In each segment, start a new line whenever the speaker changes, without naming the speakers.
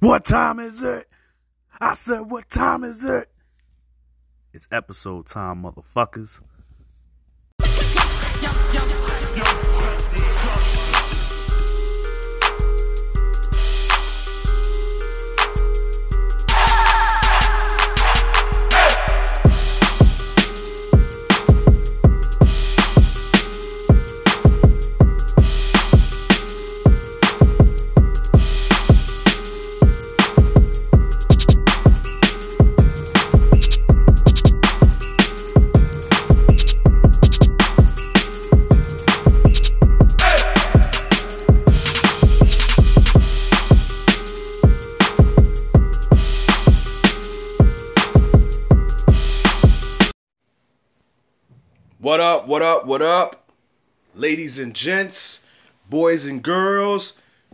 What time is it? I said, what time is it? It's episode time, motherfuckers. What up, what up. Ladies and gents, boys and girls,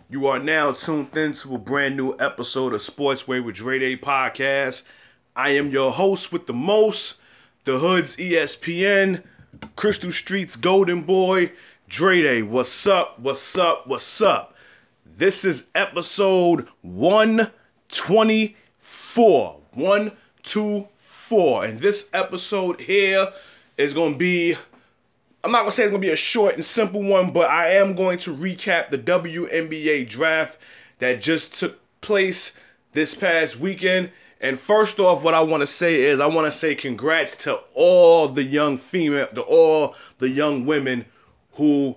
you are now tuned into a brand new episode of Sportsway with Dre Day podcast. I am your host with the most, the Hood's ESPN, Crystal Street's Golden Boy, Dre Day. What's up, what's up, what's up? This is episode 124. 124. And this episode here is going to be, I'm not to say it's to be a short and simple one, but I am going to recap the WNBA draft that just took place this past weekend. And first off, what I want to say is I want to say congrats to all the young female, to all the young women who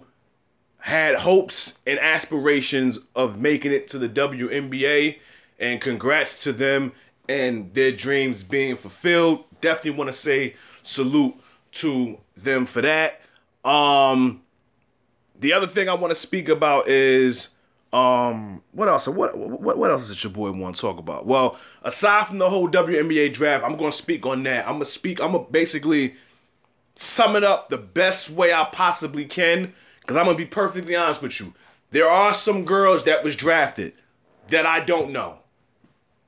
had hopes and aspirations of making it to the WNBA. And congrats to them and their dreams being fulfilled. Definitely want to say salute to them for that. Um, the other thing I want to speak about is um, what else? What what what else does your boy want to talk about? Well, aside from the whole WNBA draft, I'm going to speak on that. I'm gonna speak. I'm gonna basically sum it up the best way I possibly can. Because I'm gonna be perfectly honest with you. There are some girls that was drafted that I don't know,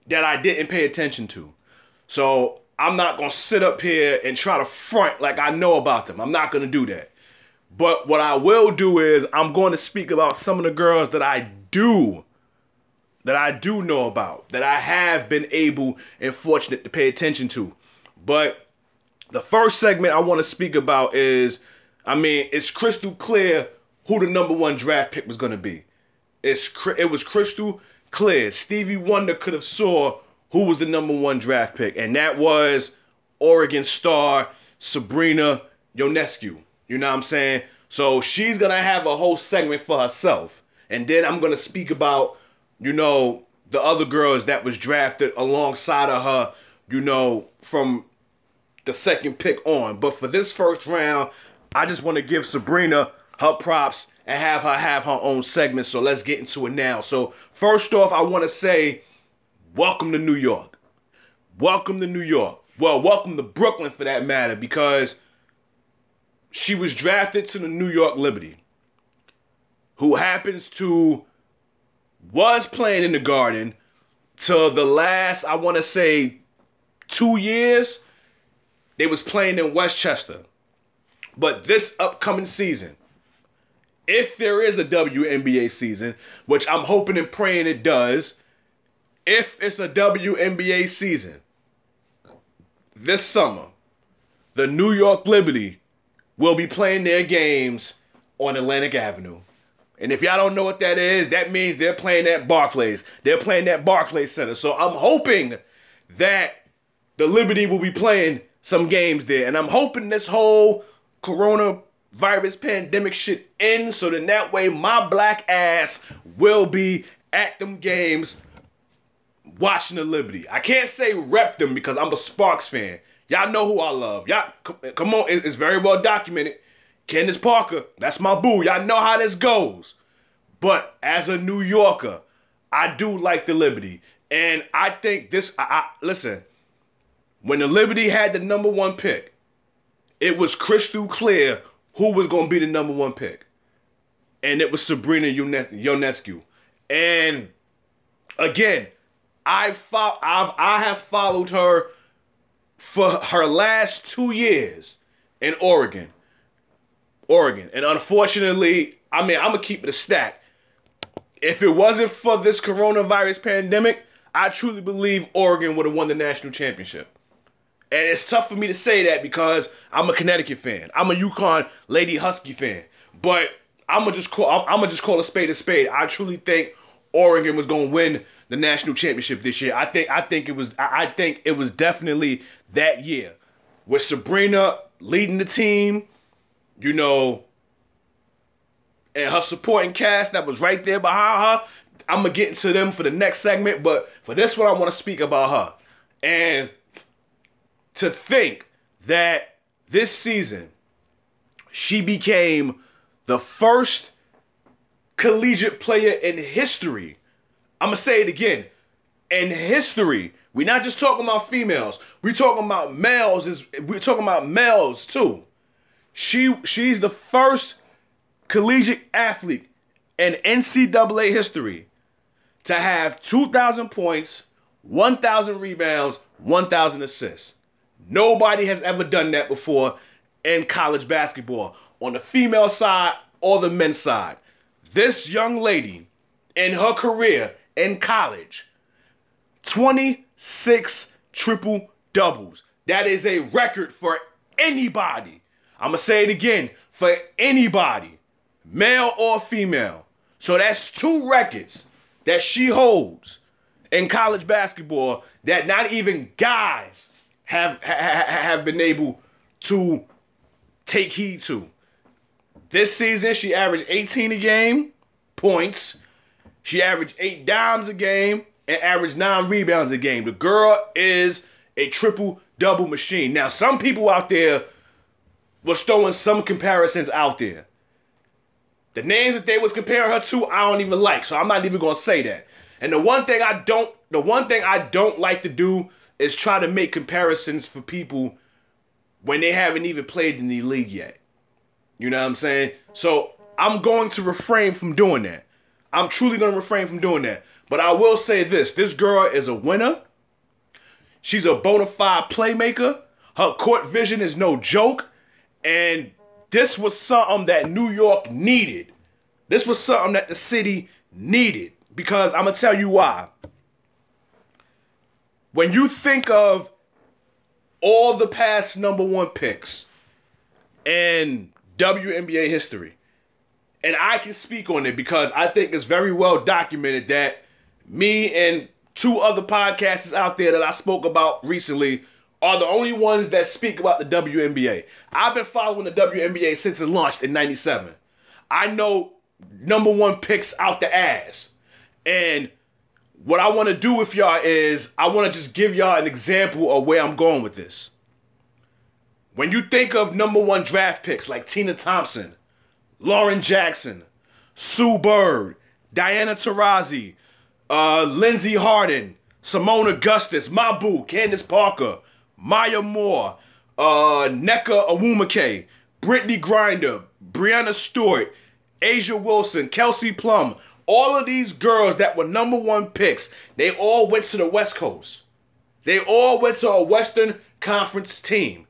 that I didn't pay attention to. So I'm not gonna sit up here and try to front like I know about them. I'm not gonna do that. But what I will do is I'm going to speak about some of the girls that I do that I do know about, that I have been able and fortunate to pay attention to. But the first segment I want to speak about is, I mean, it's crystal clear who the number one draft pick was going to be. It's it was crystal clear. Stevie Wonder could have saw who was the number one draft pick, and that was Oregon star Sabrina Ionescu. You know what I'm saying? So she's gonna have a whole segment for herself, and then I'm gonna speak about, you know, the other girls that was drafted alongside of her. You know, from the second pick on. But for this first round, I just want to give Sabrina her props and have her have her own segment. So let's get into it now. So first off, I want to say, welcome to New York. Welcome to New York. Well, welcome to Brooklyn for that matter, because she was drafted to the New York Liberty, who happens to was playing in the Garden till the last, I want to say, two years. They was playing in Westchester. But this upcoming season, if there is a WNBA season, which I'm hoping and praying it does, if it's a WNBA season this summer, the New York Liberty will be playing their games on Atlantic Avenue. And if y'all don't know what that is, that means they're playing at Barclays. They're playing at Barclays Center. So I'm hoping that the Liberty will be playing some games there. And I'm hoping this whole coronavirus pandemic shit ends so then that way my black ass will be at them games watching the Liberty. I can't say rep them because I'm a Sparks fan. Y'all know who I love. Y'all, come on, it's, very well documented. Candace Parker, that's my boo. Y'all know how this goes. But as a New Yorker, I do like the Liberty. And I think this, I, I, listen, when the Liberty had the number one pick, it was crystal clear who was going to be the number one pick. And it was Sabrina Iones- Ionescu. And again, I fo- I've I have followed her for her last two years in Oregon. Oregon. And unfortunately, I mean, I'm gonna keep it a stack. if it wasn't for this coronavirus pandemic, I truly believe Oregon would have won the national championship. And it's tough for me to say that because I'm a Connecticut fan. I'm a UConn Lady Husky fan. But I'm gonna just call I'm gonna just call a spade a spade. I truly think Oregon was gonna win the national championship this year. I think I think it was I think it was definitely that year with Sabrina leading the team, you know, and her supporting cast that was right there behind her. I'm gonna get into them for the next segment, but for this one, I want to speak about her. And to think that this season she became the first collegiate player in history. I'm gonna say it again. In history, we're not just talking about females. We're talking about males. Is we're talking about males too. She she's the first collegiate athlete in NCAA history to have 2,000 points, 1,000 rebounds, 1,000 assists. Nobody has ever done that before in college basketball on the female side or the men's side. This young lady in her career in college, 26 triple doubles. That is a record for anybody. I'm going to say it again for anybody, male or female. So that's two records that she holds in college basketball that not even guys have ha, have been able to take heed to. This season, she averaged 18 a game points. She averaged eight dimes a game and averaged nine rebounds a game. The girl is a triple double machine. Now, some people out there was throwing some comparisons out there. The names that they was comparing her to, I don't even like, so I'm not even gonna say that. And the one thing I don't, the one thing I don't like to do is try to make comparisons for people when they haven't even played in the league yet. You know what I'm saying? So I'm going to refrain from doing that. I'm truly going to refrain from doing that. But I will say this this girl is a winner. She's a bona fide playmaker. Her court vision is no joke. And this was something that New York needed. This was something that the city needed. Because I'm going to tell you why. When you think of all the past number one picks in WNBA history, and I can speak on it because I think it's very well documented that me and two other podcasters out there that I spoke about recently are the only ones that speak about the WNBA. I've been following the WNBA since it launched in 97. I know number one picks out the ass. And what I want to do with y'all is I want to just give y'all an example of where I'm going with this. When you think of number one draft picks like Tina Thompson, Lauren Jackson, Sue Bird, Diana Taurasi, uh, Lindsey Harding, Seimone Augustus, Mabu, Candace Parker, Maya Moore, uh, Nneka Ogwumike, Brittney Griner, Breanna Stewart, A'ja Wilson, Kelsey Plum, all of these girls that were number one picks, they all went to the West Coast. They all went to a Western Conference team.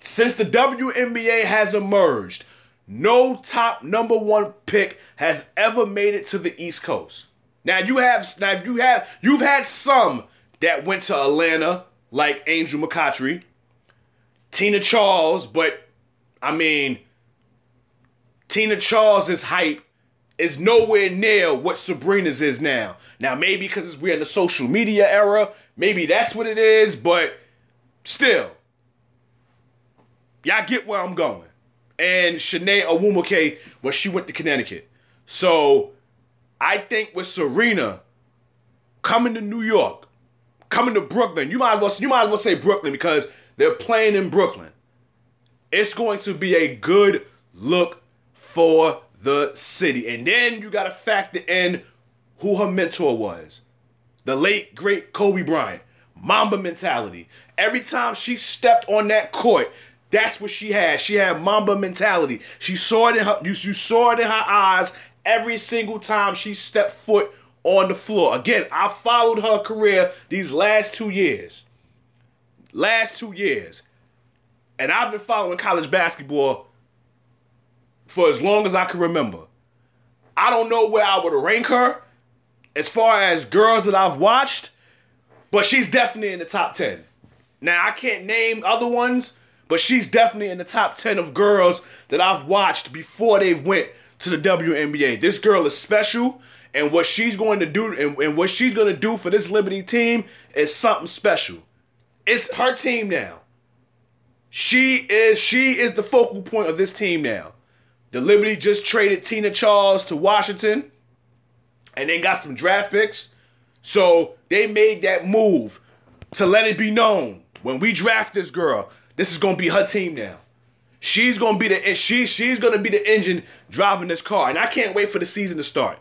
Since the WNBA has emerged, no top number one pick has ever made it to the East Coast. Now you have now you have you've had some that went to Atlanta, like Angel McCoughtry, Tina Charles, but I mean Tina Charles's hype is nowhere near what Sabrina's is now. Now maybe because we're in the social media era, maybe that's what it is, but still, y'all get where I'm going and Chiney Ogwumike when she went to Connecticut. So I think with Serena coming to New York, coming to Brooklyn, you might as well you might as well say Brooklyn because they're playing in Brooklyn. It's going to be a good look for the city. And then you got to factor in who her mentor was. The late great Kobe Bryant. Mamba mentality. Every time she stepped on that court, that's what she had. She had Mamba mentality. She saw it in her. You, you saw it in her eyes every single time she stepped foot on the floor. Again, I followed her career these last two years. Last two years, and I've been following college basketball for as long as I can remember. I don't know where I would rank her as far as girls that I've watched, but she's definitely in the top 10. Now, I can't name other ones, but she's definitely in the top 10 of girls that I've watched before they went to the WNBA. This girl is special, and what she's going to do and, and what she's going to do for this Liberty team is something special. It's her team now. She is she is the focal point of this team now. The Liberty just traded Tina Charles to Washington and then got some draft picks. So they made that move to let it be known when we draft this girl, this is gonna be her team now. She's gonna be the she she's gonna be the engine driving this car, and I can't wait for the season to start.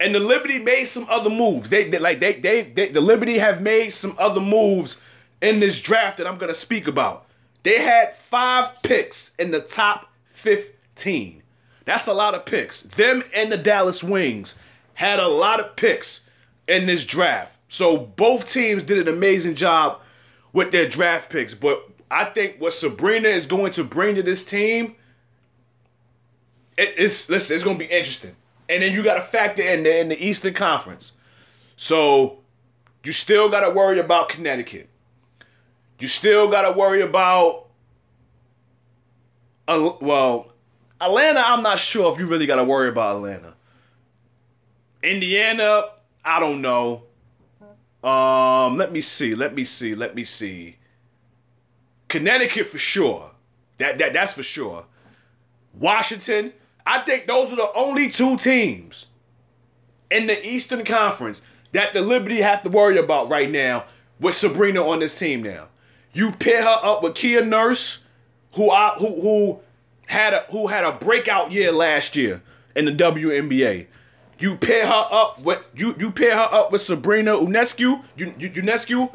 And the Liberty made some other moves. They, they like they, they they the Liberty have made some other moves in this draft that I'm gonna speak about. They had five picks in the top 15. That's a lot of picks. Them and the Dallas Wings had a lot of picks in this draft. So both teams did an amazing job with their draft picks. But I think what Sabrina is going to bring to this team, it, it's listen, it's going to be interesting. And then you got to factor in the in the Eastern Conference. So you still got to worry about Connecticut. You still got to worry about. Uh, well, Atlanta. I'm not sure if you really got to worry about Atlanta. Indiana, I don't know. Um, let me see. Let me see. Let me see. Connecticut for sure. That that that's for sure. Washington. I think those are the only two teams in the Eastern Conference that the Liberty have to worry about right now with Sabrina on this team now. You pair her up with Kia Nurse, who I, who who had a who had a breakout year last year in the WNBA. You pair her up with you you pair her up with Sabrina Ionescu. Unescu.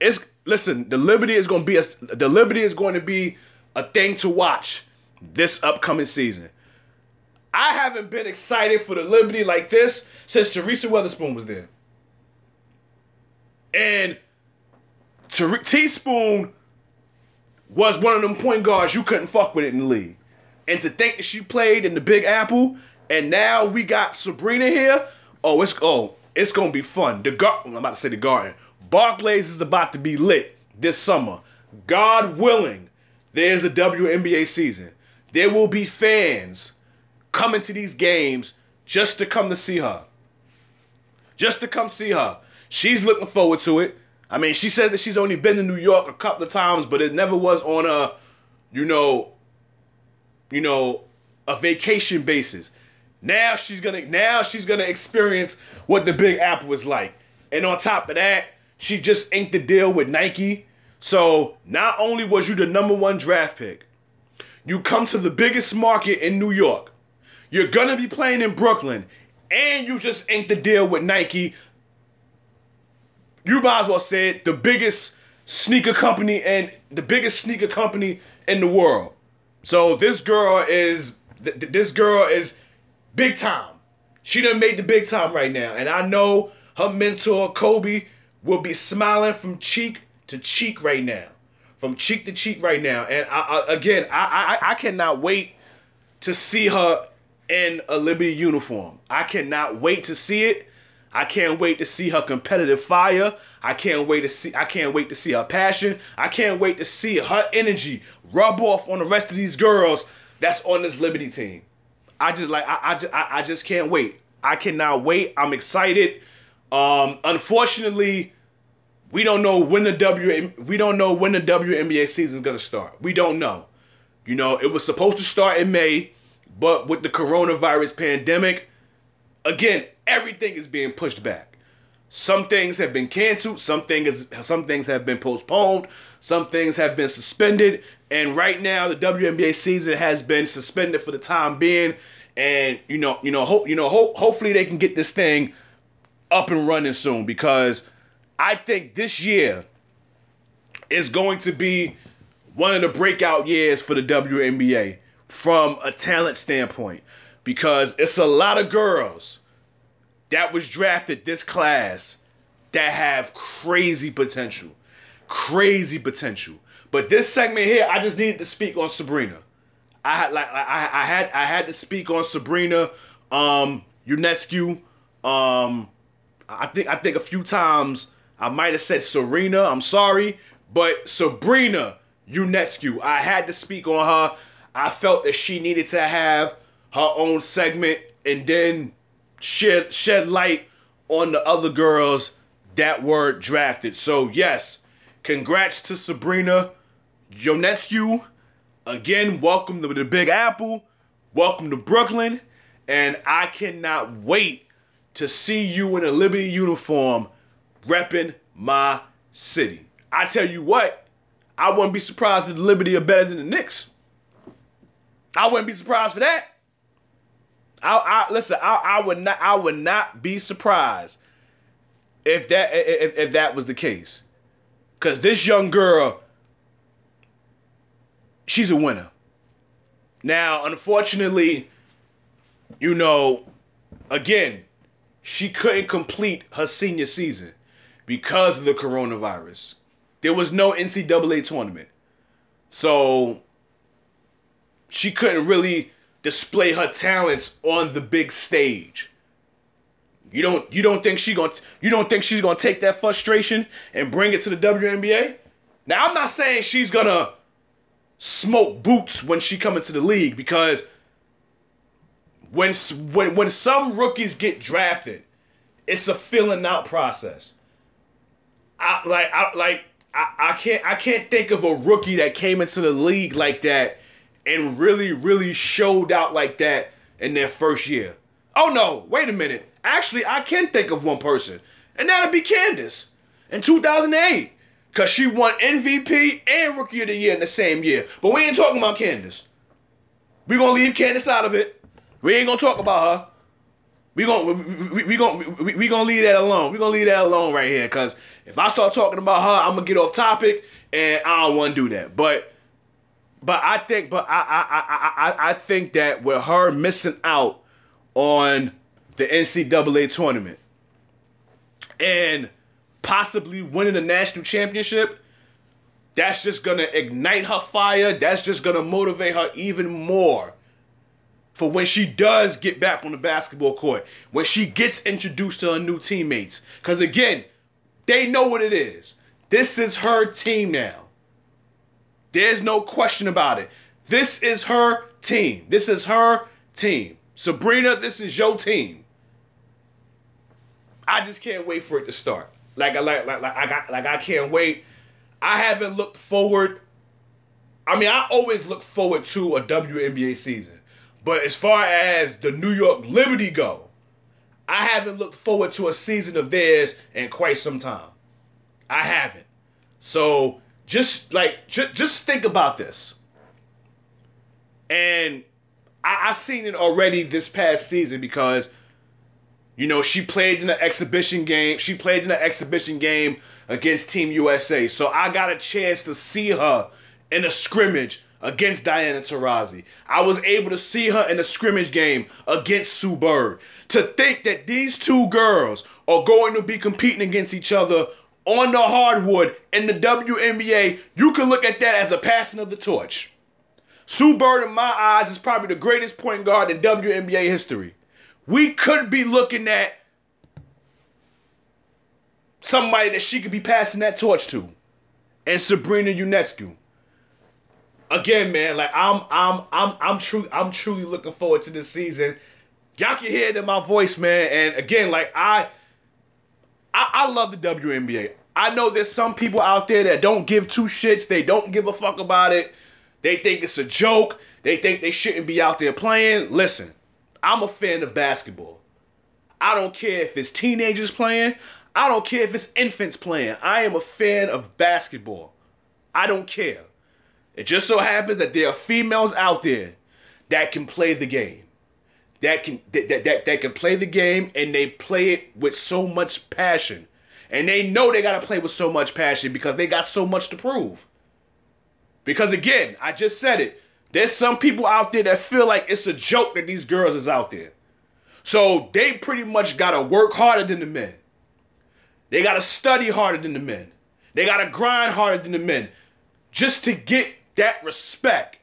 It's listen. The Liberty is going to be a the Liberty is going to be a thing to watch this upcoming season. I haven't been excited for the Liberty like this since Teresa Weatherspoon was there. And Ter- Teaspoon was one of them point guards you couldn't fuck with it in the league. And to think that she played in the Big Apple and now we got Sabrina here. Oh, it's oh, it's gonna be fun. The gar- I'm about to say the garden. Barclays is about to be lit this summer. God willing, there's a WNBA season. There will be fans coming to these games just to come to see her. Just to come see her. She's looking forward to it. I mean, she said that she's only been to New York a couple of times, but it never was on a, you know, you know, a vacation basis. Now she's gonna now she's gonna experience what the Big Apple is like. And on top of that, she just inked the deal with Nike. So not only was you the number one draft pick, you come to the biggest market in New York. You're gonna be playing in Brooklyn, and you just inked the deal with Nike. You might as well say it, the biggest sneaker company and the biggest sneaker company in the world. So this girl is this girl is big time. She done made the big time right now. And I know her mentor, Kobe, will be smiling from cheek to cheek right now. From cheek to cheek right now. And I, I, again, I, I, I cannot wait to see her in a Liberty uniform. I cannot wait to see it. I can't wait to see her competitive fire. I can't wait to see I can't wait to see her passion. I can't wait to see her energy rub off on the rest of these girls that's on this Liberty team. I just like I I I, I just can't wait. I cannot wait. I'm excited. Um, unfortunately, we don't know when the W we don't know when the WNBA season is gonna start. We don't know. You know, it was supposed to start in May, but with the coronavirus pandemic, again, everything is being pushed back. Some things have been canceled, some things some things have been postponed, some things have been suspended, and right now the WNBA season has been suspended for the time being. And you know, you know, hope you know, ho- hopefully they can get this thing up and running soon because I think this year is going to be one of the breakout years for the WNBA from a talent standpoint because it's a lot of girls that was drafted this class that have crazy potential. Crazy potential. But this segment here, I just needed to speak on Sabrina. I had like I, I had I had to speak on Sabrina um Ionescu. Um I think I think a few times I might have said Serena. I'm sorry, but Sabrina Ionescu. I had to speak on her. I felt that she needed to have her own segment and then shed shed light on the other girls that were drafted. So yes, congrats to Sabrina Ionescu. Again, welcome to the Big Apple. Welcome to Brooklyn. And I cannot wait to see you in a Liberty uniform repping my city. I tell you what, I wouldn't be surprised if the Liberty are better than the Knicks. I wouldn't be surprised for that. I, I listen. I, I would not. I would not be surprised if that if, if that was the case, because this young girl, she's a winner. Now, unfortunately, you know, again, she couldn't complete her senior season because of the coronavirus. There was no NCAA tournament. So she couldn't really display her talents on the big stage. You don't you don't think she going you don't think she's going to take that frustration and bring it to the WNBA? Now I'm not saying she's going to smoke boots when she come into the league because when when when some rookies get drafted, it's a filling out process. I like I like I, I can't I can't think of a rookie that came into the league like that and really really showed out like that in their first year. Oh no, wait a minute. Actually, I can think of one person, and that'd be Candace in 2008. Cause she won MVP and Rookie of the Year in the same year. But we ain't talking about Candace. We gonna leave Candace out of it. We ain't gonna talk about her. We gonna we, we, gonna we, we gonna leave that alone. We gonna leave that alone right here. Cause if I start talking about her, I'm gonna get off topic, and I don't want to do that. But but I think but I I I I I think that with her missing out on the NCAA tournament and possibly winning the national championship, that's just gonna ignite her fire. That's just gonna motivate her even more for when she does get back on the basketball court, when she gets introduced to her new teammates. Because again, they know what it is. This is her team now. There's no question about it. This is her team. This is her team. Sabrina, this is your team. I just can't wait for it to start. Like I like like, like I got like I can't wait. I haven't looked forward. I mean, I always look forward to a WNBA season. But as far as the New York Liberty go, I haven't looked forward to a season of theirs in quite some time. I haven't. So just like ju- just think about this. And I, I seen it already this past season because you know she played in an exhibition game. She played in an exhibition game against Team USA. So I got a chance to see her in a scrimmage against Diana Taurasi. I was able to see her in a scrimmage game against Sue Bird. To think that these two girls are going to be competing against each other on the hardwood in the WNBA, you can look at that as a passing of the torch. Sue Bird, in my eyes, is probably the greatest point guard in WNBA history. We could be looking at somebody that she could be passing that torch to, and Sabrina Ionescu again, man, like I'm I'm I'm I'm truly I'm truly looking forward to this season. Y'all can hear it in my voice, man. And again, like I I, I love the WNBA. I know there's some people out there that don't give two shits. They don't give a fuck about it. They think it's a joke. They think they shouldn't be out there playing. Listen, I'm a fan of basketball. I don't care if it's teenagers playing. I don't care if it's infants playing. I am a fan of basketball. I don't care. It just so happens that there are females out there that can play the game. That can that, that, that can play the game and they play it with so much passion. And they know they gotta play with so much passion because they got so much to prove. Because again, I just said it. There's some people out there that feel like it's a joke that these girls is out there. So they pretty much gotta work harder than the men. They gotta study harder than the men. They gotta grind harder than the men just to get that respect,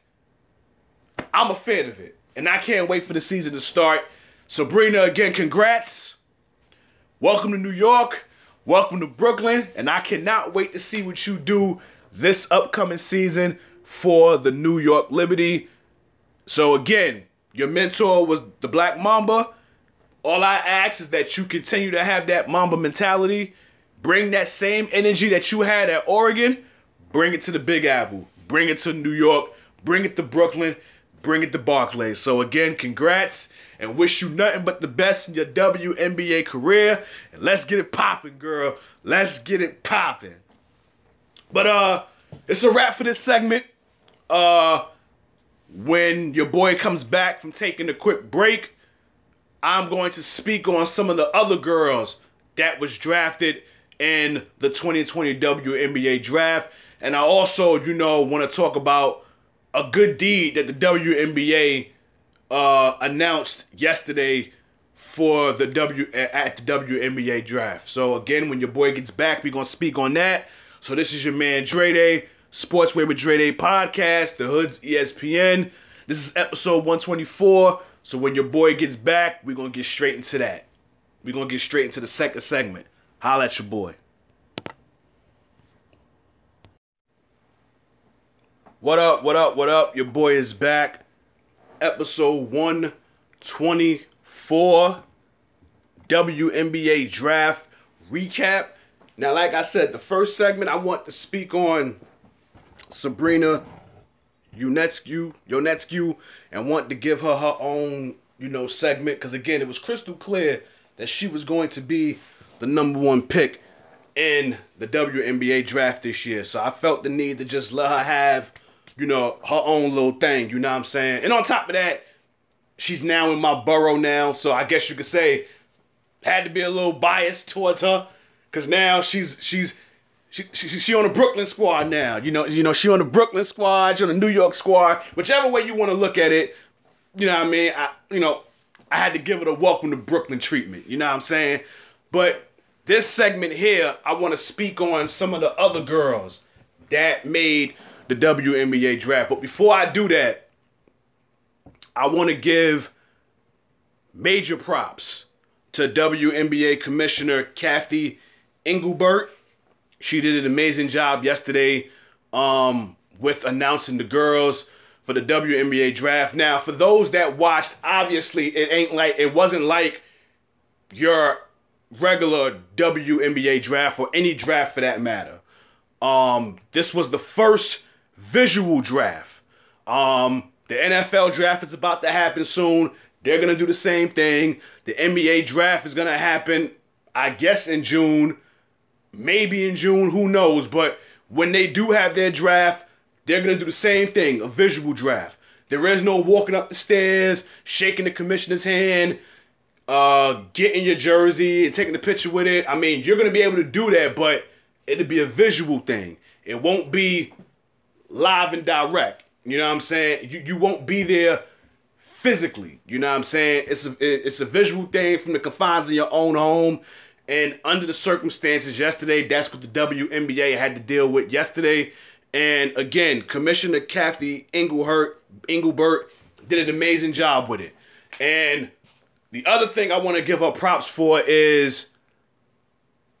I'm a fan of it. And I can't wait for the season to start. Sabrina, again, congrats. welcome to New York, welcome to Brooklyn, and I cannot wait to see what you do this upcoming season for the New York Liberty. So again, your mentor was the Black Mamba. All I ask is that you continue to have that Mamba mentality. Bring that same energy that you had at Oregon, bring it to the Big Apple, bring it to New York, bring it to Brooklyn, bring it to Barclays. So again, congrats and wish you nothing but the best in your WNBA career. And let's get it popping, girl. Let's get it popping. But uh, it's a wrap for this segment. Uh, when your boy comes back from taking a quick break, I'm going to speak on some of the other girls that was drafted in the 2020 WNBA draft. And I also, you know, want to talk about a good deed that the WNBA uh, announced yesterday for the W at the WNBA draft. So again, when your boy gets back, we're gonna speak on that. So this is your man Dre Day, Sportsway with Dre Day podcast, the Hood's ESPN. This is episode 124. So when your boy gets back, we're gonna get straight into that. We're gonna get straight into the second segment. Holla at your boy. What up, what up, what up? Your boy is back. Episode 124 WNBA draft recap. Now, like I said, the first segment I want to speak on Sabrina Ionescu, Ionescu, and want to give her her own, you know, segment because again, it was crystal clear that she was going to be the number one pick in the WNBA draft this year. So I felt the need to just let her have, you know, her own little thing. You know what I'm saying? And on top of that, she's now in my borough now. So I guess you could say had to be a little biased towards her. Cause now she's she's she, she, she on the Brooklyn squad now. You know, you know, she on the Brooklyn squad, she on the New York squad. Whichever way you want to look at it, you know what I mean? I you know, I had to give it a welcome to Brooklyn treatment. You know what I'm saying? But this segment here, I want to speak on some of the other girls that made the WNBA draft. But before I do that, I want to give major props to WNBA Commissioner Cathy Engelbert. She did an amazing job yesterday um, with announcing the girls for the WNBA draft. Now, for those that watched, obviously it ain't like it wasn't like your regular WNBA draft or any draft for that matter. Um, this was the first visual draft. Um, the NFL draft is about to happen soon. They're gonna do the same thing. The NBA draft is gonna happen, I guess, in June, maybe in June, who knows? But when they do have their draft, they're gonna do the same thing, a visual draft. There is no walking up the stairs, shaking the commissioner's hand, uh, getting your jersey and taking a picture with it. I mean, you're gonna be able to do that, but it'll be a visual thing. It won't be live and direct. You know what I'm saying? You you won't be there physically. You know what I'm saying? It's a it's a visual thing from the confines of your own home. And under the circumstances yesterday, that's what the WNBA had to deal with yesterday. And again, Commissioner Cathy Engelbert, Engelbert did an amazing job with it. And the other thing I want to give her props for is,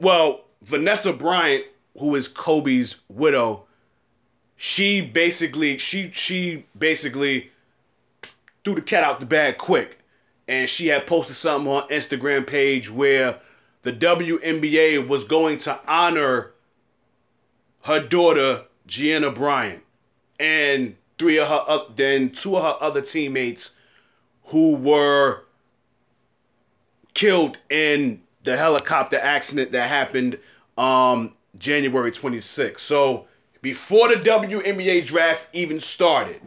well, Vanessa Bryant, who is Kobe's widow, she basically she she basically threw the cat out the bag quick, and she had posted something on Instagram page where the WNBA was going to honor her daughter Gianna Bryant and three of her up then two of her other teammates who were killed in the helicopter accident that happened um, January 26th. So before the WNBA draft even started,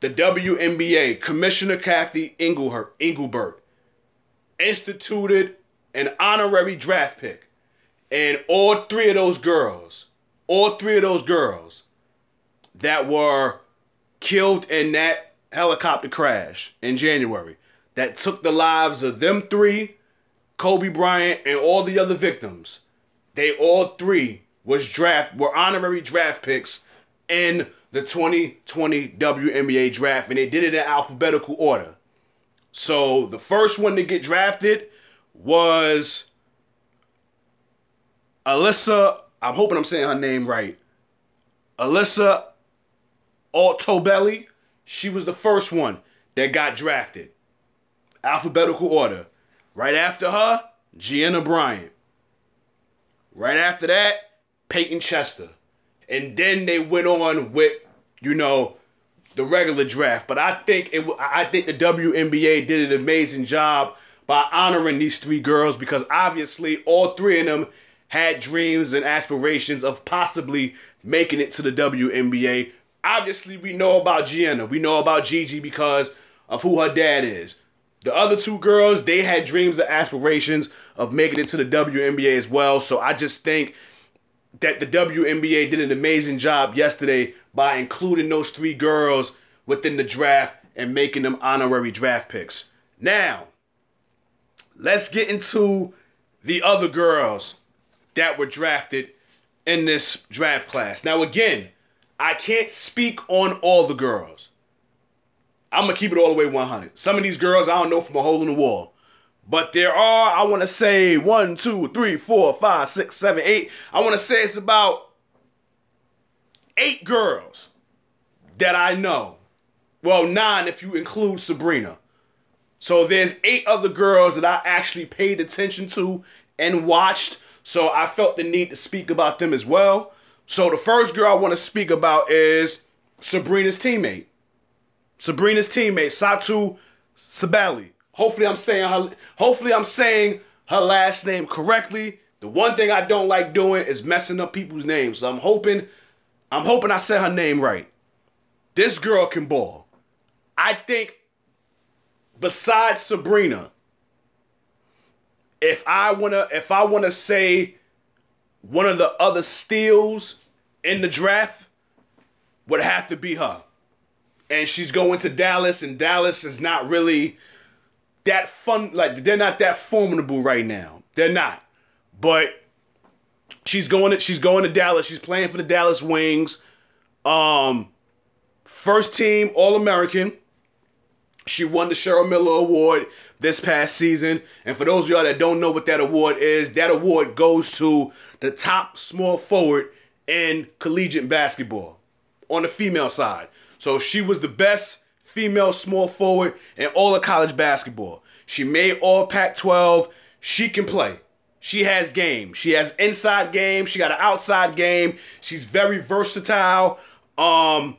the WNBA Commissioner Cathy Engelbert, instituted an honorary draft pick. And all three of those girls, all three of those girls that were killed in that helicopter crash in January, that took the lives of them three, Kobe Bryant, and all the other victims. They all three was draft were honorary draft picks in the 2020 WNBA draft, and they did it in alphabetical order. So the first one to get drafted was Alyssa. I'm hoping I'm saying her name right. Alyssa Altobelli. She was the first one that got drafted. Alphabetical order. Right after her, Gianna Bryant. Right after that, Payton Chester. And then they went on with, you know, the regular draft. But I think it I think the WNBA did an amazing job by honoring these three girls because obviously all three of them had dreams and aspirations of possibly making it to the WNBA. Obviously, we know about Gianna. We know about Gigi because of who her dad is. The other two girls, they had dreams and aspirations of making it to the WNBA as well. So I just think that the WNBA did an amazing job yesterday by including those three girls within the draft and making them honorary draft picks. Now, let's get into the other girls that were drafted in this draft class. Now, again, I can't speak on all the girls. I'm gonna keep it all the way 100. Some of these girls I don't know from a hole in the wall. But there are, I wanna say, one, two, three, four, five, six, seven, eight. I wanna say it's about eight girls that I know. Well, nine if you include Sabrina. So there's eight other girls that I actually paid attention to and watched. So I felt the need to speak about them as well. So the first girl I want to speak about is Sabrina's teammate. Sabrina's teammate, Satu Sabally. Hopefully I'm saying her hopefully I'm saying her last name correctly. The one thing I don't like doing is messing up people's names. So I'm hoping I'm hoping I said her name right. This girl can ball. I think besides Sabrina, if I wanna if I wanna say one of the other steals in the draft would have to be her and she's going to Dallas, and Dallas is not really that fun. Like they're not that formidable right now. They're not. But she's going to she's going to Dallas. She's playing for the Dallas Wings. Um, first team All American. She won the Cheryl Miller Award this past season. And for those of y'all that don't know what that award is, that award goes to the top small forward in collegiate basketball on the female side. So she was the best female small forward in all of college basketball. She made all Pac 12. She can play. She has game. She has inside game. She got an outside game. She's very versatile. Um,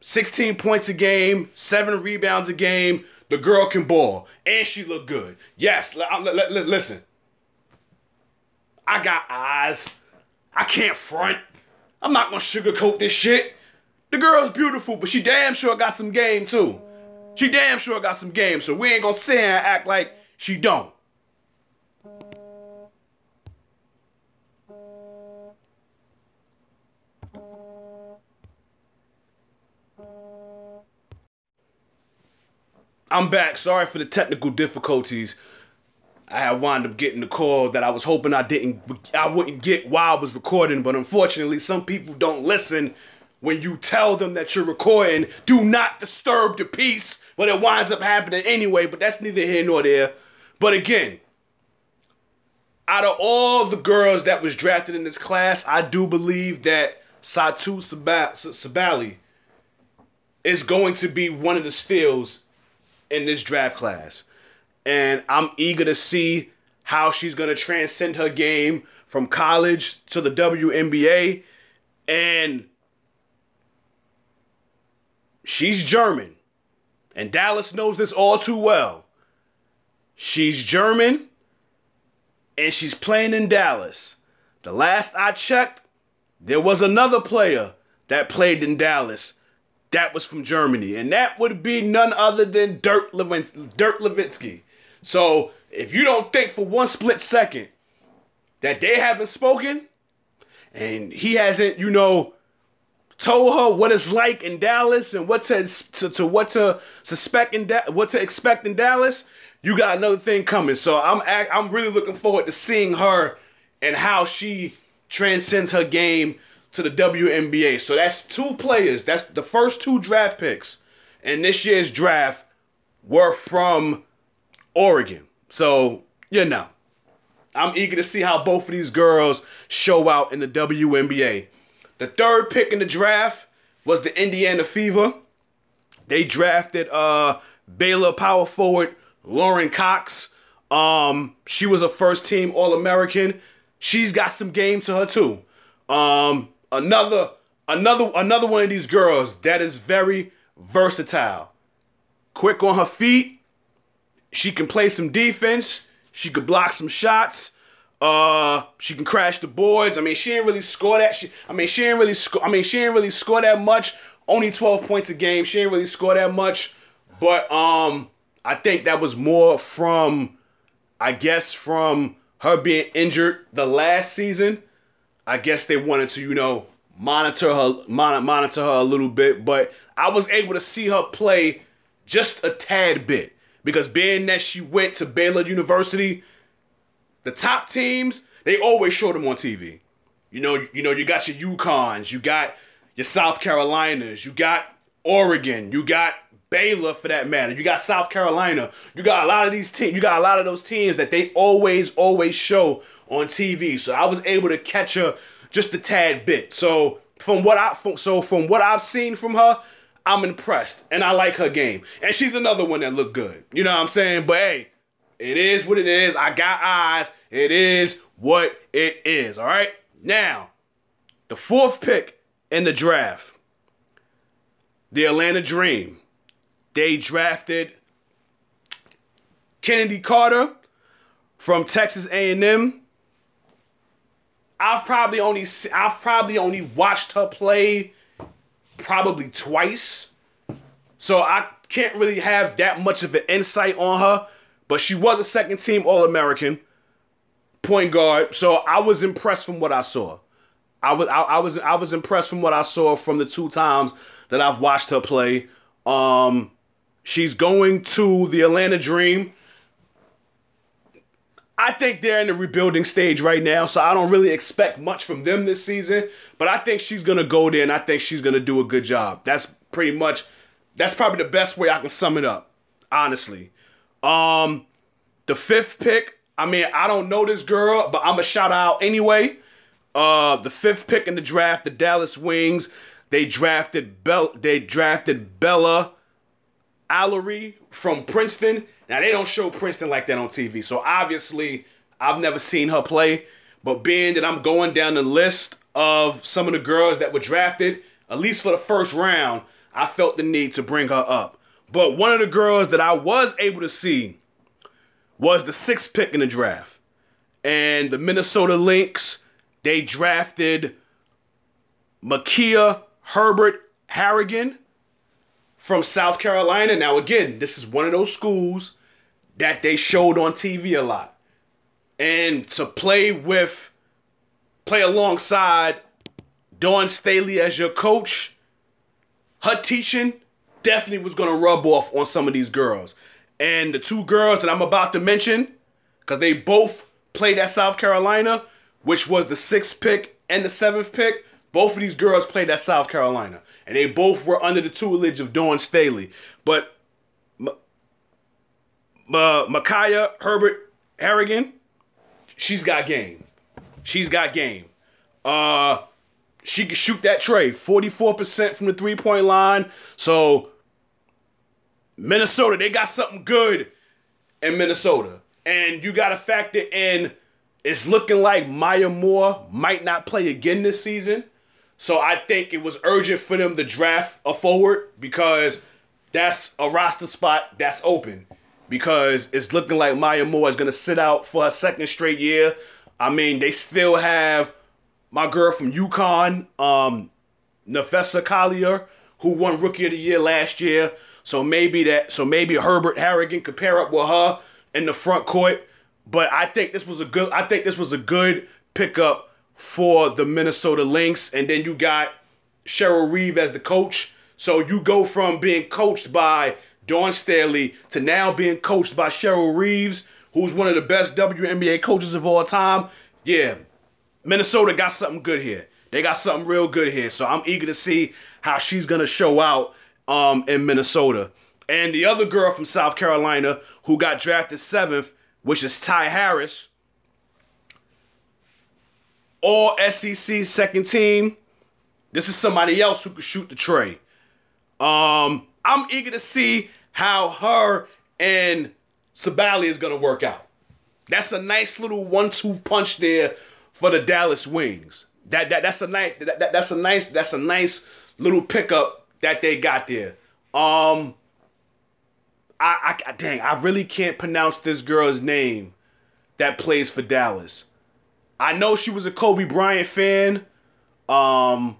16 points a game, seven rebounds a game. The girl can ball, and she look good. Yes, listen. I got eyes. I can't front. I'm not gonna sugarcoat this shit. The girl's beautiful, but she damn sure got some game too. She damn sure got some game, so we ain't gonna sit here and act like she don't. I'm back. Sorry for the technical difficulties. I wound up getting the call that I was hoping I didn't I wouldn't get while I was recording, but unfortunately some people don't listen when you tell them that you're recording, do not disturb the peace, but it winds up happening anyway, but that's neither here nor there. But again, out of all the girls that was drafted in this class, I do believe that Satu Sabally is going to be one of the steals in this draft class. And I'm eager to see how she's going to transcend her game from college to the WNBA. And She's German. And Dallas knows this all too well. She's German and she's playing in Dallas. The last I checked, there was another player that played in Dallas that was from Germany, and that would be none other than Dirk, Lewin- Dirk. So if you don't think for one split second that they haven't spoken and he hasn't, you know, told her what it's like in Dallas and what to to, to what to suspect in da- what to expect in Dallas, you got another thing coming. So I'm I'm really looking forward to seeing her and how she transcends her game to the WNBA. So that's two players. That's the first two draft picks in this year's draft were from Oregon. So you know, I'm eager to see how both of these girls show out in the WNBA. The third pick in the draft was the Indiana Fever. They drafted uh Baylor power forward Lauren Cox. Um, she was a first team All American. She's got some game to her too. Um, another another another one of these girls that is very versatile. Quick on her feet. She can play some defense. She could block some shots. Uh, she can crash the boards. I mean, she didn't really score that. She, I mean, she didn't really score. I mean, she didn't really score that much. Only 12 points a game. She didn't really score that much. But um, I think that was more from, I guess, from her being injured the last season. I guess they wanted to, you know, monitor her, monitor her a little bit. But I was able to see her play just a tad bit because being that she went to Baylor University, the top teams they always show them on TV. You know, you know, you got your UConns, you got your South Carolinas, you got Oregon, you got Baylor for that matter, you got South Carolina, you got a lot of these teams, you got a lot of those teams that they always, always show on TV. So I was able to catch her just a tad bit. So from what I so from what I've seen from her, I'm impressed and I like her game. And she's another one that looked good. You know what I'm saying? But hey, it is what it is. I got eyes. It is what it is. All right. Now, the fourth pick in the draft, the Atlanta Dream. They drafted Kennedy Carter from Texas A&M. I've probably only I've probably only watched her play probably twice. So I can't really have that much of an insight on her, but she was a second team All American point guard. So I was impressed from what I saw. I was I, I, was I was impressed from what I saw from the two times that I've watched her play. Um, she's going to the Atlanta Dream. I think they're in the rebuilding stage right now, so I don't really expect much from them this season. But I think she's gonna go there, and I think she's gonna do a good job. That's pretty much, that's probably the best way I can sum it up, honestly. Um, the fifth pick. I mean, I don't know this girl, but I'm a shout out anyway. Uh, the fifth pick in the draft, the Dallas Wings. They drafted Bell. They drafted Bella Alarie from Princeton. Now they don't show Princeton like that on TV, so obviously I've never seen her play. But being that I'm going down the list of some of the girls that were drafted, at least for the first round, I felt the need to bring her up. But one of the girls that I was able to see was the sixth pick in the draft. And the Minnesota Lynx, they drafted Mikiah Herbert Harrigan from South Carolina. Now, again, this is one of those schools that they showed on TV a lot. And to play with, play alongside Dawn Staley as your coach, her teaching definitely was to rub off on some of these girls. And the two girls that I'm about to mention, because they both played at South Carolina, which was the sixth pick and the seventh pick, both of these girls played at South Carolina. And they both were under the tutelage of Dawn Staley. But Mikiah Herbert Harrigan, she's got game. She's got game. Uh, she can shoot that tray. 44% from the three-point line. So Minnesota, they got something good in Minnesota. And you got to factor in it's looking like Maya Moore might not play again this season. So I think it was urgent for them to draft a forward because that's a roster spot that's open because it's looking like Maya Moore is going to sit out for a second straight year. I mean, they still have my girl from UConn, um, Napheesa Collier, who won Rookie of the Year last year. So maybe that, so maybe Herbert Harrigan could pair up with her in the front court. But I think this was a good, I think this was a good pickup for the Minnesota Lynx. And then you got Cheryl Reeve as the coach. So you go from being coached by Dawn Staley to now being coached by Cheryl Reeves, who's one of the best WNBA coaches of all time. Yeah, Minnesota got something good here. They got something real good here. So I'm eager to see how she's to show out um, in Minnesota. And the other girl from South Carolina who got drafted seventh, which is Ty Harris. All SEC second team. This is somebody else who could shoot the tray. Um, I'm eager to see how her and Sabally is gonna work out. That's a nice little one-two punch there for the Dallas Wings. That, that that's a nice that, that, that's a nice that's a nice little pickup that they got there. Um, I, I dang, I really can't pronounce this girl's name that plays for Dallas. I know she was a Kobe Bryant fan. Um,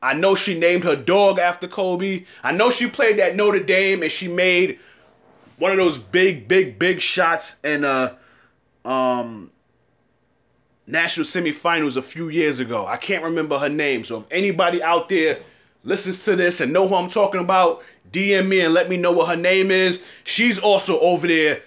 I know she named her dog after Kobe. I know she played at Notre Dame and she made one of those big, big, big shots in uh um national semifinals a few years ago. I can't remember her name. So if anybody out there listens to this and know who I'm talking about, DM me and let me know what her name is. She's also over there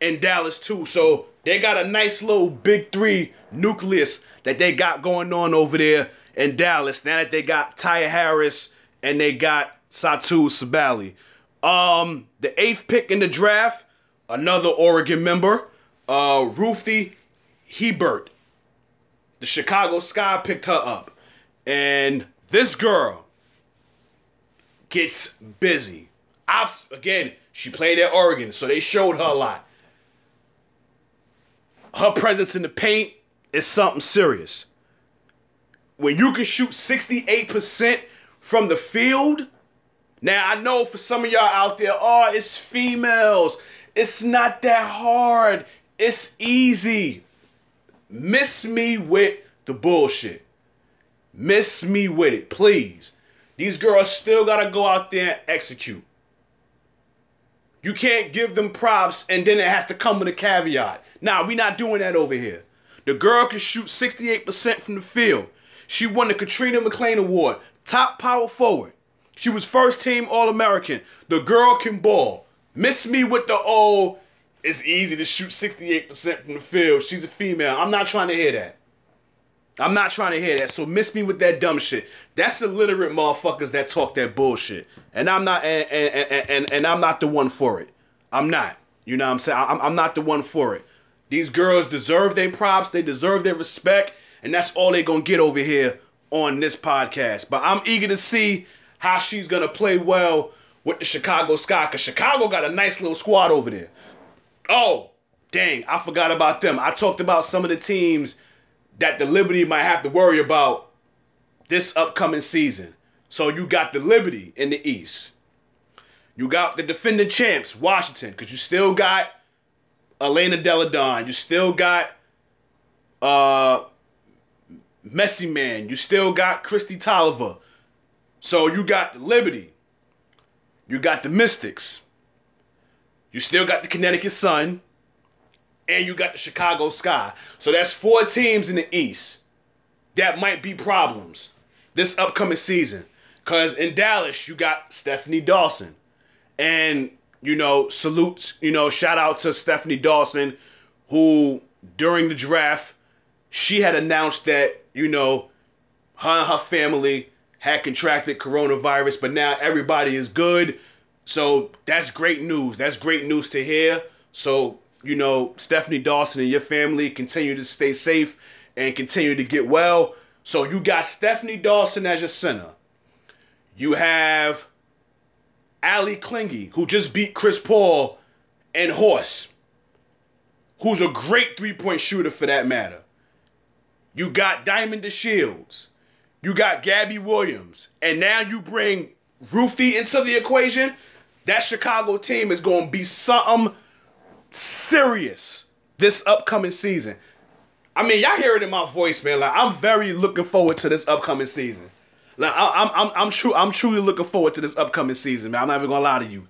in Dallas too. So they got a nice little big three nucleus that they got going on over there in Dallas. Now that they got Ty Harris and they got Satu Sabally. Um, the eighth pick in the draft, another Oregon member, uh, Ruthy Hebard. The Chicago Sky picked her up. And this girl gets busy. I've again, she played at Oregon, so they showed her a lot. Her presence in the paint is something serious. When you can shoot 68% from the field, now I know for some of y'all out there, oh, it's females. It's not that hard. It's easy. Miss me with the bullshit. Miss me with it, please. These girls still gotta go out there and execute. You can't give them props and then it has to come with a caveat. Nah, we not doing that over here. The girl can shoot 68% from the field. She won the Katrina McClain Award, top power forward. She was first team All American. The girl can ball. Miss me with the oh, it's easy to shoot 68% from the field. She's a female. I'm not trying to hear that. I'm not trying to hear that. So miss me with that dumb shit. That's illiterate motherfuckers that talk that bullshit. And I'm not and and, and, and I'm not the one for it. I'm not. You know what I'm saying? I'm, I'm not the one for it. These girls deserve their props, they deserve their respect, and that's all they're gonna get over here on this podcast. But I'm eager to see how she's gonna play well with the Chicago Sky, because Chicago got a nice little squad over there. Oh, dang, I forgot about them. I talked about some of the teams that the Liberty might have to worry about this upcoming season. So you got the Liberty in the East. You got the defending champs, Washington, because you still got Elena Delle Donne. You still got uh Meesseman. You still got Kristi Toliver. So you got the Liberty. You got the Mystics. You still got the Connecticut Sun and you got the Chicago Sky. So that's four teams in the East that might be problems this upcoming season. Cause in Dallas, you got Stefanie Dolson. And, you know, salutes, you know, shout out to Stefanie Dolson, who during the draft, she had announced that, you know, her and her family had contracted coronavirus, but now everybody is good. So that's great news. That's great news to hear. So you know, Stefanie Dolson and your family continue to stay safe and continue to get well. So you got Stefanie Dolson as your center. You have Allie Quigley, who just beat Chris Paul and Horse, who's a great three-point shooter for that matter. You got Diamond DeShields. You got Gabby Williams. And now you bring Ruthy into the equation. That Chicago team is going to be something serious this upcoming season. I mean, y'all hear it in my voice, man. Like I'm very looking forward to this upcoming season. Like I, am I'm, I'm true. I'm truly looking forward to this upcoming season, man. I'm not even gonna lie to you.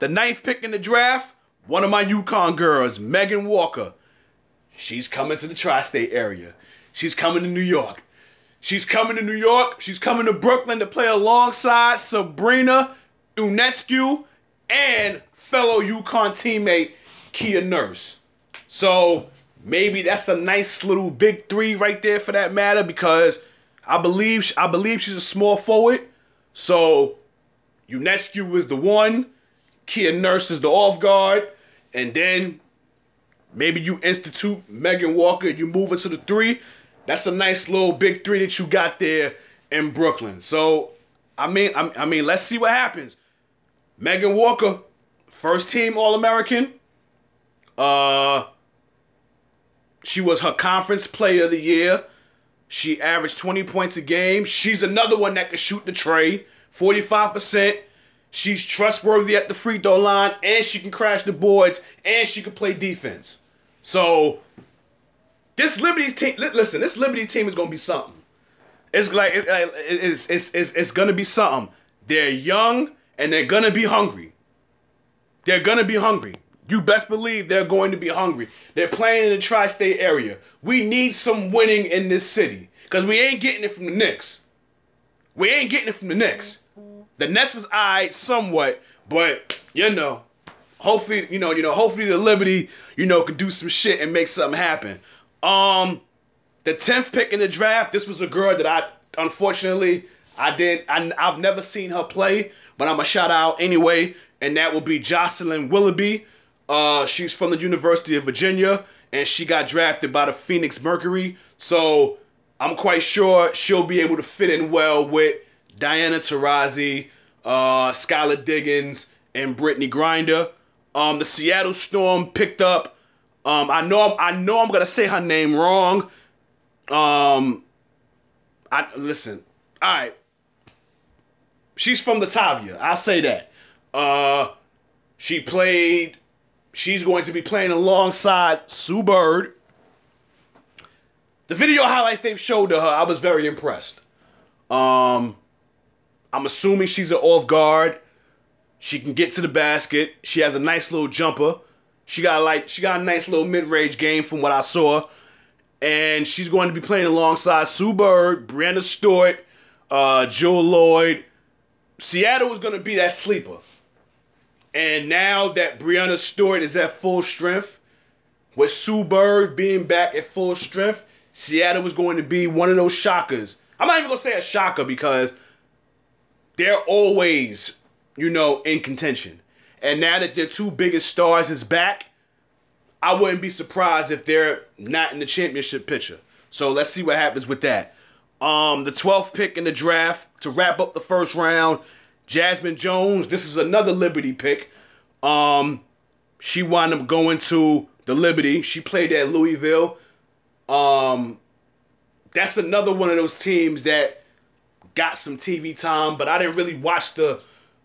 The ninth pick in the draft, one of my UConn girls, Megan Walker. She's coming to the tri-state area. She's coming to New York. She's coming to New York. She's coming to Brooklyn to play alongside Sabrina Ionescu and fellow UConn teammate Kia Nurse. So maybe that's a nice little big three right there for that matter because I believe I believe she's a small forward. So Ionescu is the one, Kia Nurse is the off guard, and then maybe you institute Megan Walker, you move into the three. That's a nice little big three that you got there in Brooklyn. So, I mean, I, I mean, let's see what happens. Megan Walker, first team All American. Uh, she was her conference player of the year. She averaged 20 points a game. She's another one that can shoot the tray, 45%. She's trustworthy at the free throw line, and she can crash the boards, and she can play defense. So, this Liberty team, listen, this Liberty team is gonna be something. It's like it's it's it's, it's gonna be something. They're young and they're gonna be hungry. They're gonna be hungry. You best believe they're going to be hungry. They're playing in the tri-state area. We need some winning in this city because we ain't getting it from the Knicks. We ain't getting it from the Knicks. The Nets was eyed somewhat, but you know, hopefully, you know, you know, hopefully the Liberty, you know, can do some shit and make something happen. Um, the tenth pick in the draft. This was a girl that I unfortunately I didn't. I, I've never seen her play, but I'm a shout out anyway, and that will be Jocelyn Willoughby. Uh, she's from the University of Virginia, and she got drafted by the Phoenix Mercury. So I'm quite sure she'll be able to fit in well with Diana Taurasi, uh, Skylar Diggins, and Brittney Griner. Um, the Seattle Storm picked up. Um, I know I'm, I know I'm gonna say her name wrong. Um, I listen. All right, she's from the Tavia. I'll say that. Uh, she played. She's going to be playing alongside Sue Bird. The video highlights they've showed to her, I was very impressed. Um, I'm assuming she's an off guard. She can get to the basket. She has a nice little jumper. She got like she got a nice little mid-range game from what I saw. And she's going to be playing alongside Sue Bird, Breanna Stewart, uh, Jewell Loyd. Seattle was going to be that sleeper. And now that Breanna Stewart is at full strength, with Sue Bird being back at full strength, Seattle was going to be one of those shockers. I'm not even going to say a shocker because they're always, you know, in contention. And now that their two biggest stars is back, I wouldn't be surprised if they're not in the championship picture. So let's see what happens with that. Um, the 12th pick in the draft to wrap up the first round, Jazmine Jones. This is another Liberty pick. Um, she wound up going to the Liberty. She played at Louisville. Um, that's another one of those teams that got some TV time, but I didn't really watch the,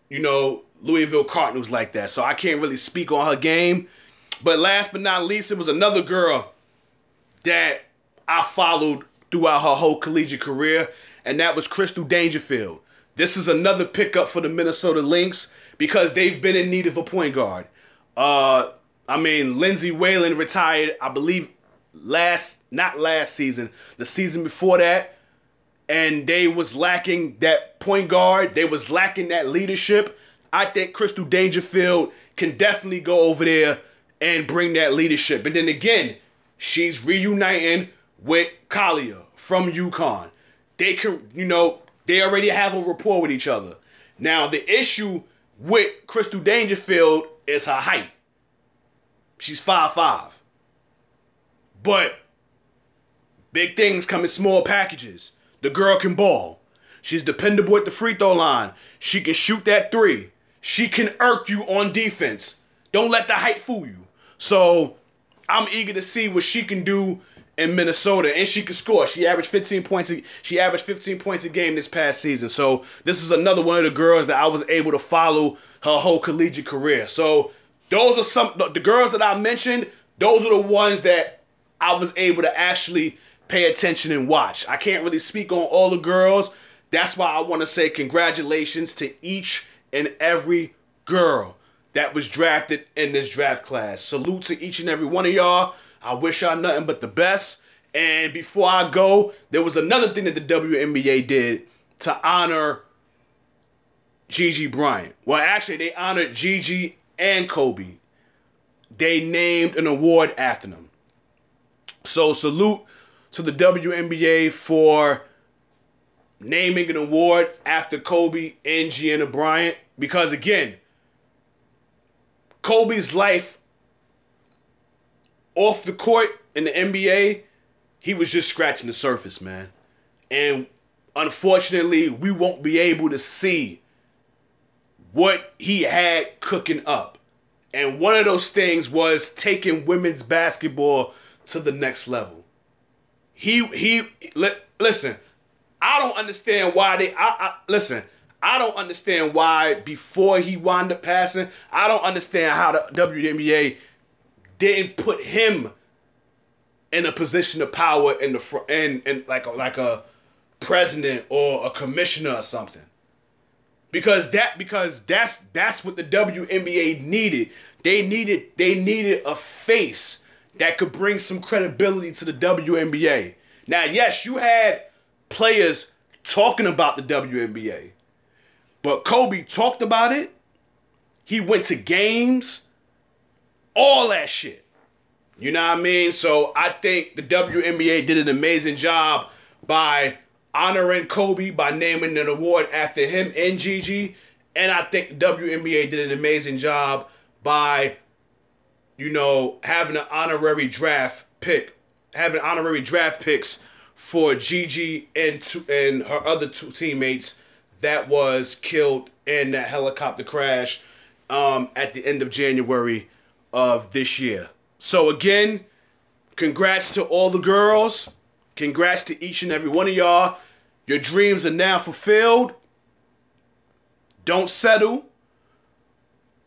you know, Louisville Cardinals like that. So I can't really speak on her game. But last but not least, it was another girl that I followed throughout her whole collegiate career, and that was Crystal Dangerfield. This is another pickup for the Minnesota Lynx because they've been in need of a point guard. Uh, I mean, Lindsay Whalen retired, I believe, last not last season, the season before that and they was lacking that point guard. They was lacking that leadership. I think Crystal Dangerfield can definitely go over there and bring that leadership. And then again, she's reuniting with Collier from UConn. They can, you know, they already have a rapport with each other. Now, the issue with Crystal Dangerfield is her height. She's five five. But big things come in small packages. The girl can ball. She's dependable at the free throw line. She can shoot that three. She can irk you on defense. Don't let the height fool you. So I'm eager to see what she can do in Minnesota, and she can score. She averaged 15 points. A, she averaged 15 points a game this past season. So this is another one of the girls that I was able to follow her whole collegiate career. So those are some the girls that I mentioned. Those are the ones that I was able to actually pay attention and watch. I can't really speak on all the girls. That's why I want to say congratulations to each and every girl that was drafted in this draft class. Salute to each and every one of y'all. I wish y'all nothing but the best. And before I go, there was another thing that the WNBA did to honor Gigi Bryant. Well, actually, they honored Gigi and Kobe. They named an award after them. So salute to the WNBA for naming an award after Kobe and Gianna Bryant because again, Kobe's life off the court in the NBA, he was just scratching the surface, man. And unfortunately, we won't be able to see what he had cooking up. And one of those things was taking women's basketball to the next level. He he li- listen, I don't understand why they I, I listen, I don't understand why before he wound up passing, I don't understand how the WNBA didn't put him in a position of power in the front and and like a, like a president or a commissioner or something because that because that's that's what the WNBA needed. They needed they needed a face that could bring some credibility to the WNBA. Now, yes, you had players talking about the WNBA, but Kobe talked about it. He went to games, all that shit. You know what I mean? So I think the WNBA did an amazing job by honoring Kobe by naming an award after him and Gigi. And I think WNBA did an amazing job by, you know, having an honorary draft pick, having honorary draft picks for Gigi and two, and her other two teammates that was killed in that helicopter crash um, at the end of January of this year. So again, congrats to all the girls. Congrats to each and every one of y'all. Your dreams are now fulfilled. Don't settle.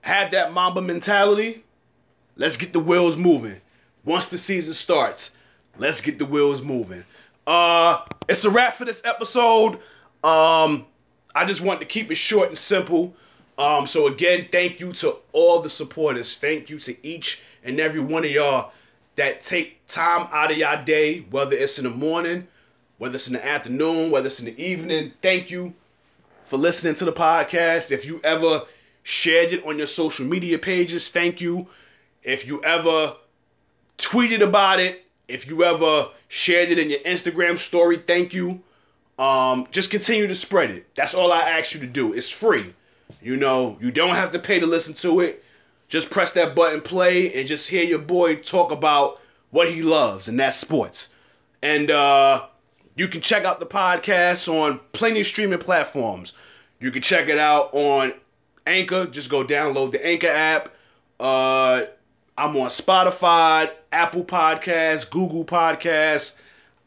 Have that Mamba mentality. Let's get the wheels moving. Once the season starts, let's get the wheels moving. Uh, it's a wrap for this episode. Um, I just want to keep it short and simple. Um, so again, thank you to all the supporters. Thank you to each and every one of y'all that take time out of your day, whether it's in the morning, whether it's in the afternoon, whether it's in the evening. Thank you for listening to the podcast. If you ever shared it on your social media pages, thank you. If you ever tweeted about it, if you ever shared it in your Instagram story, thank you. Um, just continue to spread it. That's all I ask you to do. It's free. You know, you don't have to pay to listen to it. Just press that button play and just hear your boy talk about what he loves, and that's sports. And uh you can check out the podcast on plenty of streaming platforms. You can check it out on Anchor. Just go download the Anchor app. Uh, I'm on Spotify, Apple Podcasts, Google Podcasts,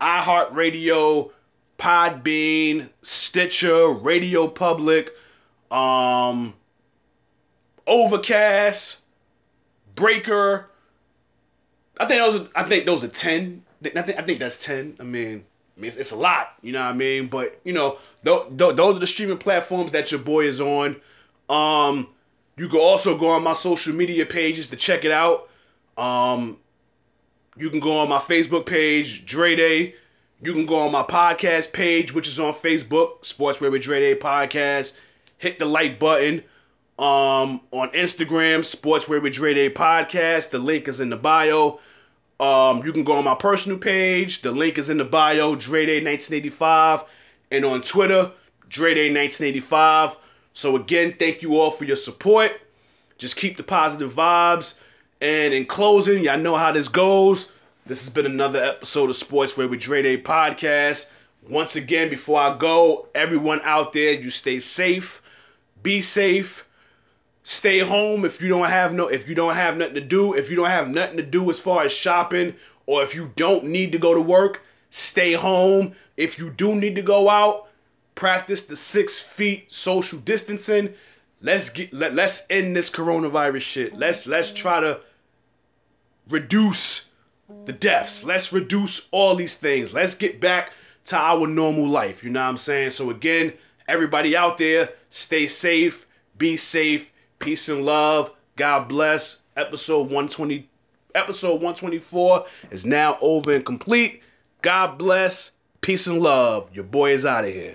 iHeartRadio, Podbean, Stitcher, Radio Public, um, Overcast, Breaker. I think those. Are, I think those are ten. I think I think that's ten. I mean, I mean, it's, it's, a lot, you know what I mean? But, you know, th- th- those are the streaming platforms that your boy is on. Um, you can also go on my social media pages to check it out. Um, you can go on my Facebook page, Dre Day. You can go on my podcast page, which is on Facebook, Sportswear with Dre Day Podcast. Hit the like button. Um, on Instagram, Sportswear with Dre Day Podcast. The link is in the bio. Um, you can go on my personal page. The link is in the bio, Dre Day 1985. And on Twitter, Dre Day 1985. So again, thank you all for your support. Just keep the positive vibes. And in closing, y'all know how this goes. This has been another episode of Sportswear with Dre Day podcast. Once again, before I go, everyone out there, you stay safe, be safe, stay home if you don't have no if you don't have nothing to do. If you don't have nothing to do as far as shopping or if you don't need to go to work stay home. If you do need to go out practice the six feet social distancing. Let's get let, let's end this coronavirus shit. Let's let's try to reduce the deaths. Let's reduce all these things. Let's get back to our normal life. You know what i'm saying? So again everybody out there stay safe be safe Peace and love. God bless. Episode 120 episode 124 is now over and complete. God bless. Peace and love. Your boy is out of here.